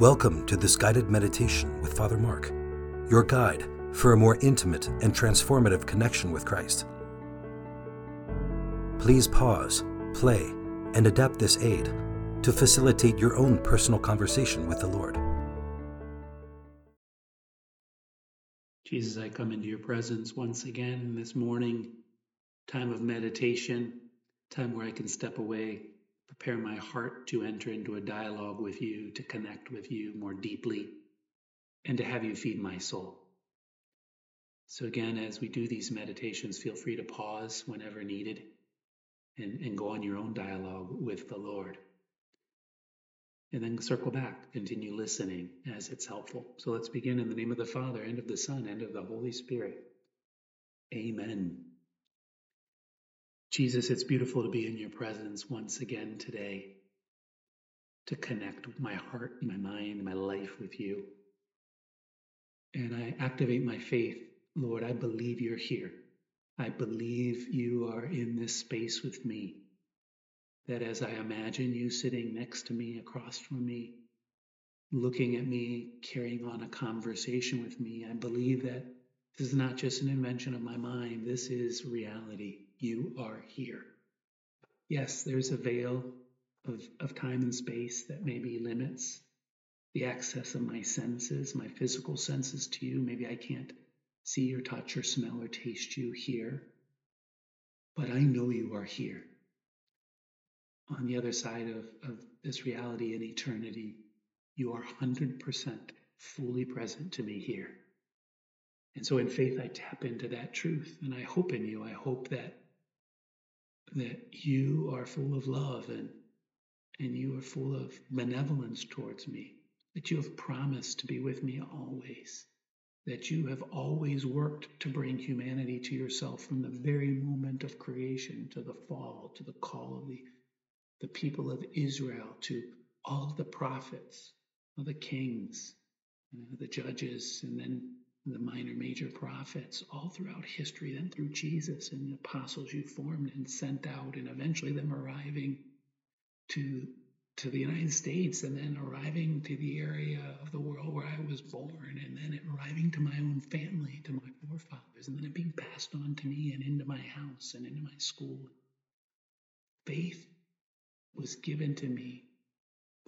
Welcome to this guided meditation with Father Mark, your guide for a more intimate and transformative connection with Christ. Please pause, play, and adapt this aid to facilitate your own personal conversation with the Lord. Jesus, I come into your presence once again this morning, time of meditation, time where I can step away prepare my heart to enter into a dialogue with you, to connect with you more deeply, and to have you feed my soul. So, again, as we do these meditations, feel free to pause whenever needed and, and go on your own dialogue with the Lord. And then circle back, continue listening as it's helpful. So let's begin in the name of the Father, and of the Son, and of the Holy Spirit. Amen. Jesus, it's beautiful to be in your presence once again today, to connect my heart, my mind, my life with you. And I activate my faith. Lord, I believe you're here. I believe you are in this space with me. That as I imagine you sitting next to me, across from me, looking at me, carrying on a conversation with me, I believe that this is not just an invention of my mind, this is reality you are here. Yes, there's a veil of, of time and space that maybe limits the access of my senses, my physical senses to you. Maybe I can't see or touch or smell or taste you here, but I know you are here. On the other side of, of this reality and eternity, you are 100% fully present to me here. And so in faith, I tap into that truth and I hope in you. I hope that that you are full of love and and you are full of benevolence towards me, that you have promised to be with me always, that you have always worked to bring humanity to yourself from the very moment of creation to the fall, to the call of the, the people of Israel, to all of the prophets, of the kings, and the judges, and then the minor major prophets all throughout history, then through Jesus and the apostles you formed and sent out, and eventually them arriving to to the United States and then arriving to the area of the world where I was born and then arriving to my own family, to my forefathers, and then it being passed on to me and into my house and into my school. Faith was given to me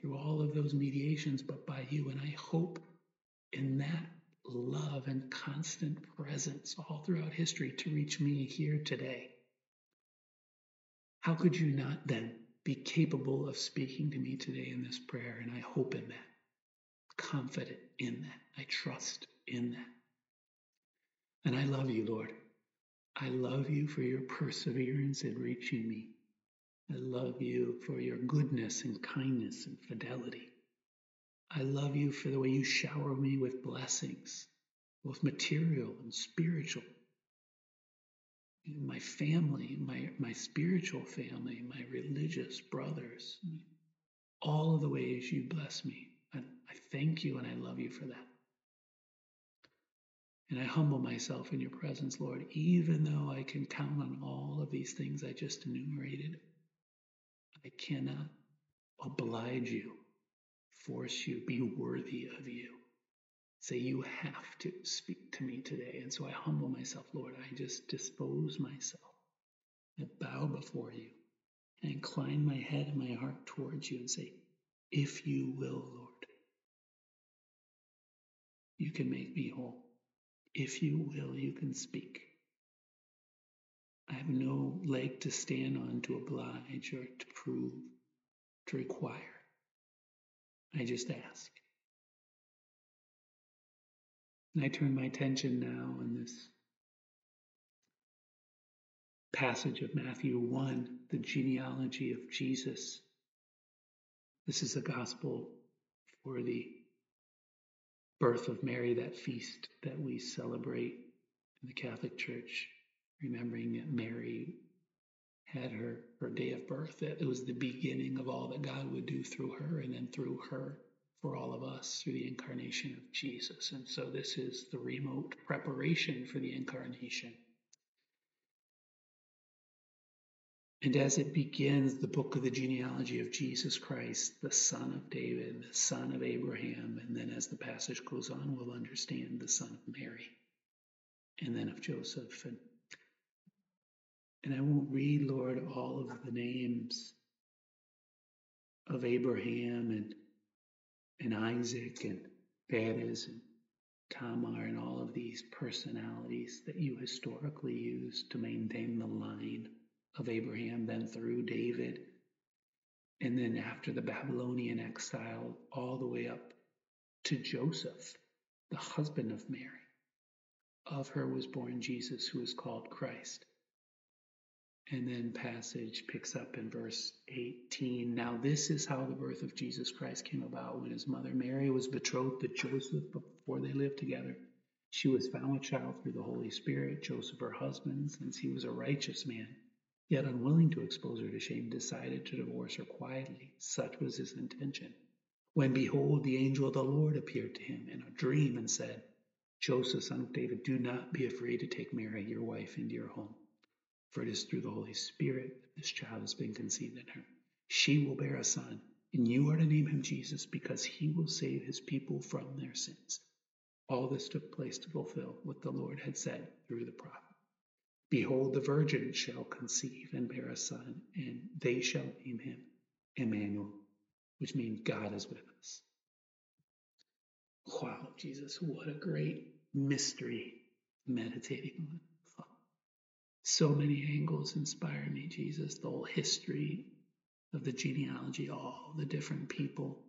through all of those mediations, but by you. And I hope in that love and constant presence all throughout history to reach me here today. How could you not then be capable of speaking to me today in this prayer? And I hope in that, confident in that, I trust in that. And I love you, Lord. I love you for your perseverance in reaching me. I love you for your goodness and kindness and fidelity. I love you for the way you shower me with blessings, both material and spiritual. My family, my, my spiritual family, my religious brothers, all of the ways you bless me. I, I thank you and I love you for that. And I humble myself in your presence, Lord, even though I can count on all of these things I just enumerated. I cannot oblige you force you, be worthy of you. Say, you have to speak to me today. And so I humble myself, Lord. I just dispose myself. I bow before you. I incline my head and my heart towards you and say, if you will, Lord, you can make me whole. If you will, you can speak. I have no leg to stand on to oblige or to prove, to require. I just ask. And I turn my attention now on this passage of Matthew 1, the genealogy of Jesus. This is the gospel for the birth of Mary, that feast that we celebrate in the Catholic Church, remembering that Mary had her, her day of birth, that it was the beginning of all that God would do through her and then through her for all of us through the incarnation of Jesus. And so this is the remote preparation for the incarnation. And as it begins the book of the genealogy of Jesus Christ, the son of David, the son of Abraham, and then as the passage goes on, we'll understand the son of Mary, and then of Joseph. And, and I won't read, Lord, all of the names of Abraham and, and Isaac and Perez and Tamar and all of these personalities that you historically used to maintain the line of Abraham, then through David, and then after the Babylonian exile, all the way up to Joseph, the husband of Mary. Of her was born Jesus, who is called Christ. And then passage picks up in verse 18. Now, this is how the birth of Jesus Christ came about when his mother Mary was betrothed to Joseph before they lived together. She was found with child through the Holy Spirit. Joseph, her husband, since he was a righteous man, yet unwilling to expose her to shame, decided to divorce her quietly. Such was his intention. When behold, the angel of the Lord appeared to him in a dream and said, Joseph, son of David, do not be afraid to take Mary, your wife, into your home, for it is through the Holy Spirit that this child has been conceived in her. She will bear a son, and you are to name him Jesus, because he will save his people from their sins. All this took place to fulfill what the Lord had said through the prophet. Behold, the virgin shall conceive and bear a son, and they shall name him Emmanuel, which means God is with us. Wow, Jesus, what a great mystery meditating on. So many angles inspire me, Jesus, the whole history of the genealogy, all the different people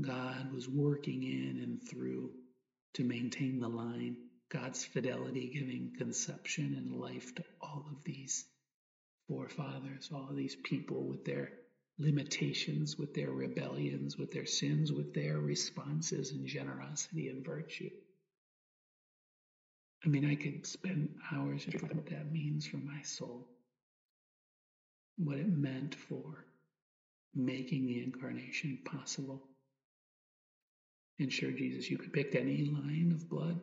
God was working in and through to maintain the line God's fidelity giving conception and life to all of these forefathers, all of these people with their limitations, with their rebellions, with their sins, with their responses and generosity and virtue. I mean, I could spend hours just what that means for my soul, what it meant for making the incarnation possible. And sure, Jesus, you could pick any line of blood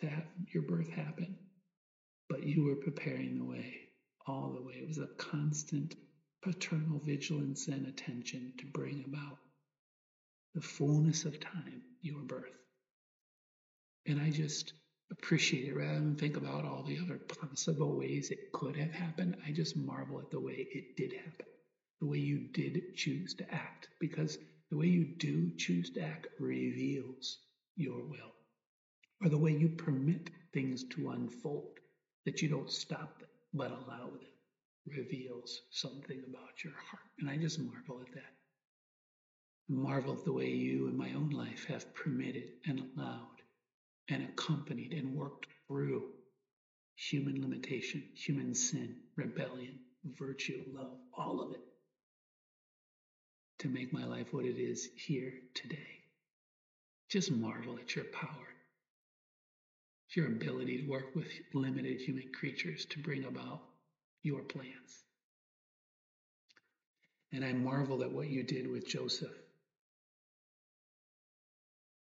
that your birth happened, but you were preparing the way all the way. It was a constant paternal vigilance and attention to bring about the fullness of time, your birth. And I just appreciate it rather than think about all the other possible ways it could have happened. I just marvel at the way it did happen, the way you did choose to act, because the way you do choose to act reveals your will or the way you permit things to unfold, that you don't stop them, but allow them, reveals something about your heart. And I just marvel at that. Marvel at the way you in my own life have permitted and allowed and accompanied and worked through human limitation, human sin, rebellion, virtue, love, all of it to make my life what it is here today. Just marvel at your power your ability to work with limited human creatures to bring about your plans. And I marvel at what you did with Joseph.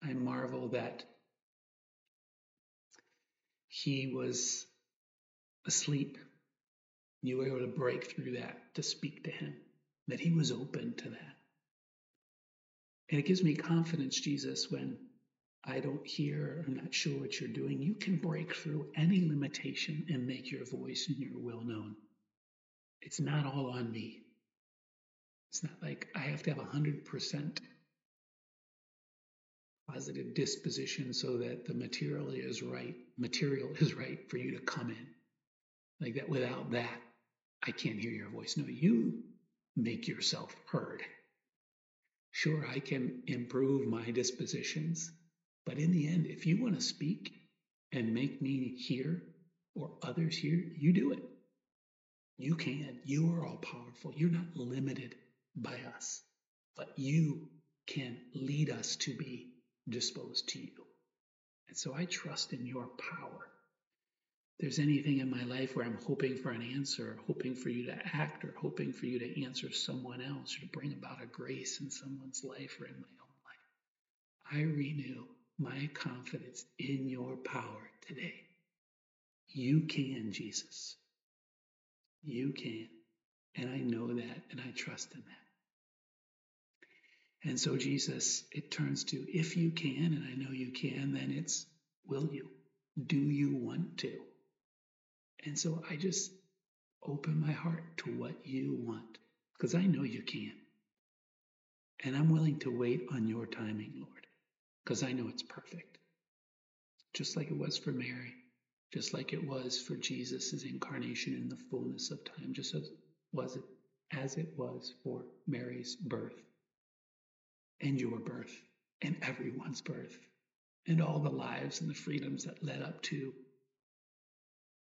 I marvel that he was asleep. You were able to break through that to speak to him, that he was open to that. And it gives me confidence, Jesus, when I don't hear, I'm not sure what you're doing, you can break through any limitation and make your voice and your will known. It's not all on me. It's not like I have to have a 100% positive disposition so that the material is right, material is right for you to come in. Like that, without that, I can't hear your voice. No, you make yourself heard. Sure, I can improve my dispositions but in the end, if you want to speak and make me hear or others hear, you do it. You can. You are all powerful. You're not limited by us, but you can lead us to be disposed to you. And so I trust in your power. If there's anything in my life where I'm hoping for an answer, hoping for you to act, or hoping for you to answer someone else, or to bring about a grace in someone's life or in my own life, I renew my confidence in your power today. You can, Jesus. You can. And I know that and I trust in that. And so, Jesus, it turns to if you can, and I know you can, then it's will you? Do you want to? And so I just open my heart to what you want because I know you can. And I'm willing to wait on your timing, Lord, because I know it's perfect. Just like it was for Mary, just like it was for Jesus' incarnation in the fullness of time, just as was it as it was for Mary's birth and your birth and everyone's birth and all the lives and the freedoms that led up to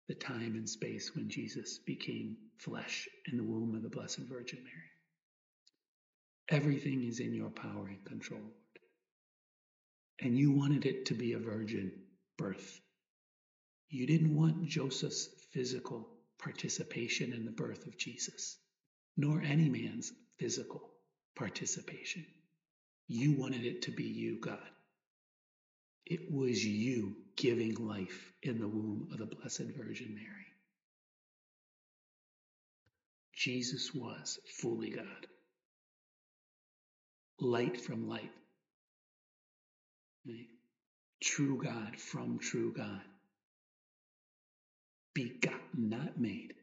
the time and space when Jesus became flesh in the womb of the Blessed Virgin Mary. Everything is in your power and control. And you wanted it to be a virgin birth. You didn't want Joseph's physical participation in the birth of Jesus, nor any man's physical participation. You wanted it to be you, God. It was you giving life in the womb of the Blessed Virgin Mary. Jesus was fully God, light from light, right? true God from true God, begotten, not made.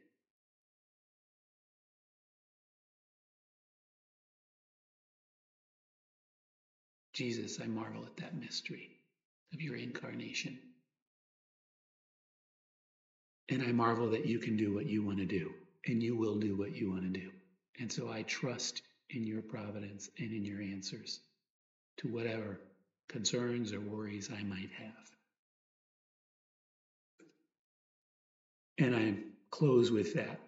Jesus, I marvel at that mystery of your incarnation. And I marvel that you can do what you want to do, and you will do what you want to do. And so I trust in your providence and in your answers to whatever concerns or worries I might have. And I close with that.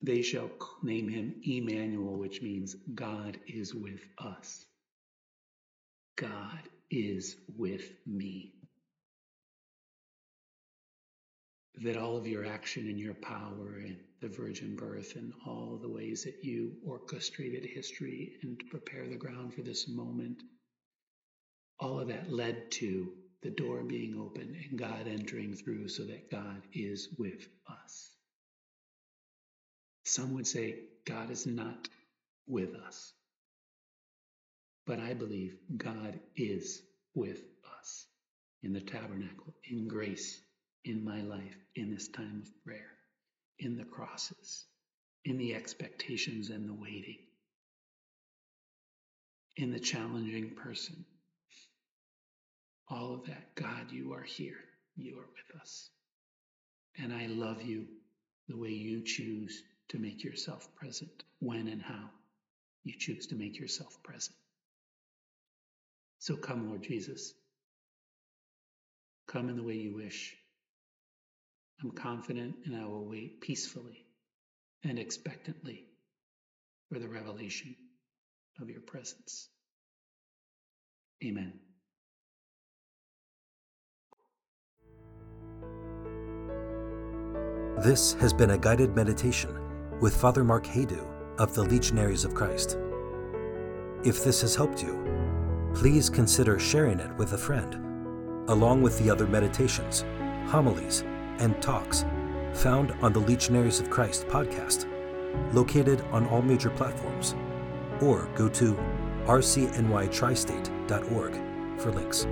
They shall name him Emmanuel, which means God is with us. God is with me. That all of your action and your power and the virgin birth and all the ways that you orchestrated history and prepare the ground for this moment, all of that led to the door being open and God entering through so that God is with us. Some would say God is not with us. But I believe God is with us in the tabernacle, in grace, in my life, in this time of prayer, in the crosses, in the expectations and the waiting, in the challenging person. All of that, God, you are here. You are with us. And I love you the way you choose to make yourself present, when and how you choose to make yourself present. So come, Lord Jesus. Come in the way you wish. I'm confident and I will wait peacefully and expectantly for the revelation of your presence. Amen. This has been a guided meditation with Father Mark Haydu of the Legionaries of Christ. If this has helped you, please consider sharing it with a friend, along with the other meditations, homilies, and talks found on the Legionaries of Christ podcast, located on all major platforms, or go to rcnytristate.org for links.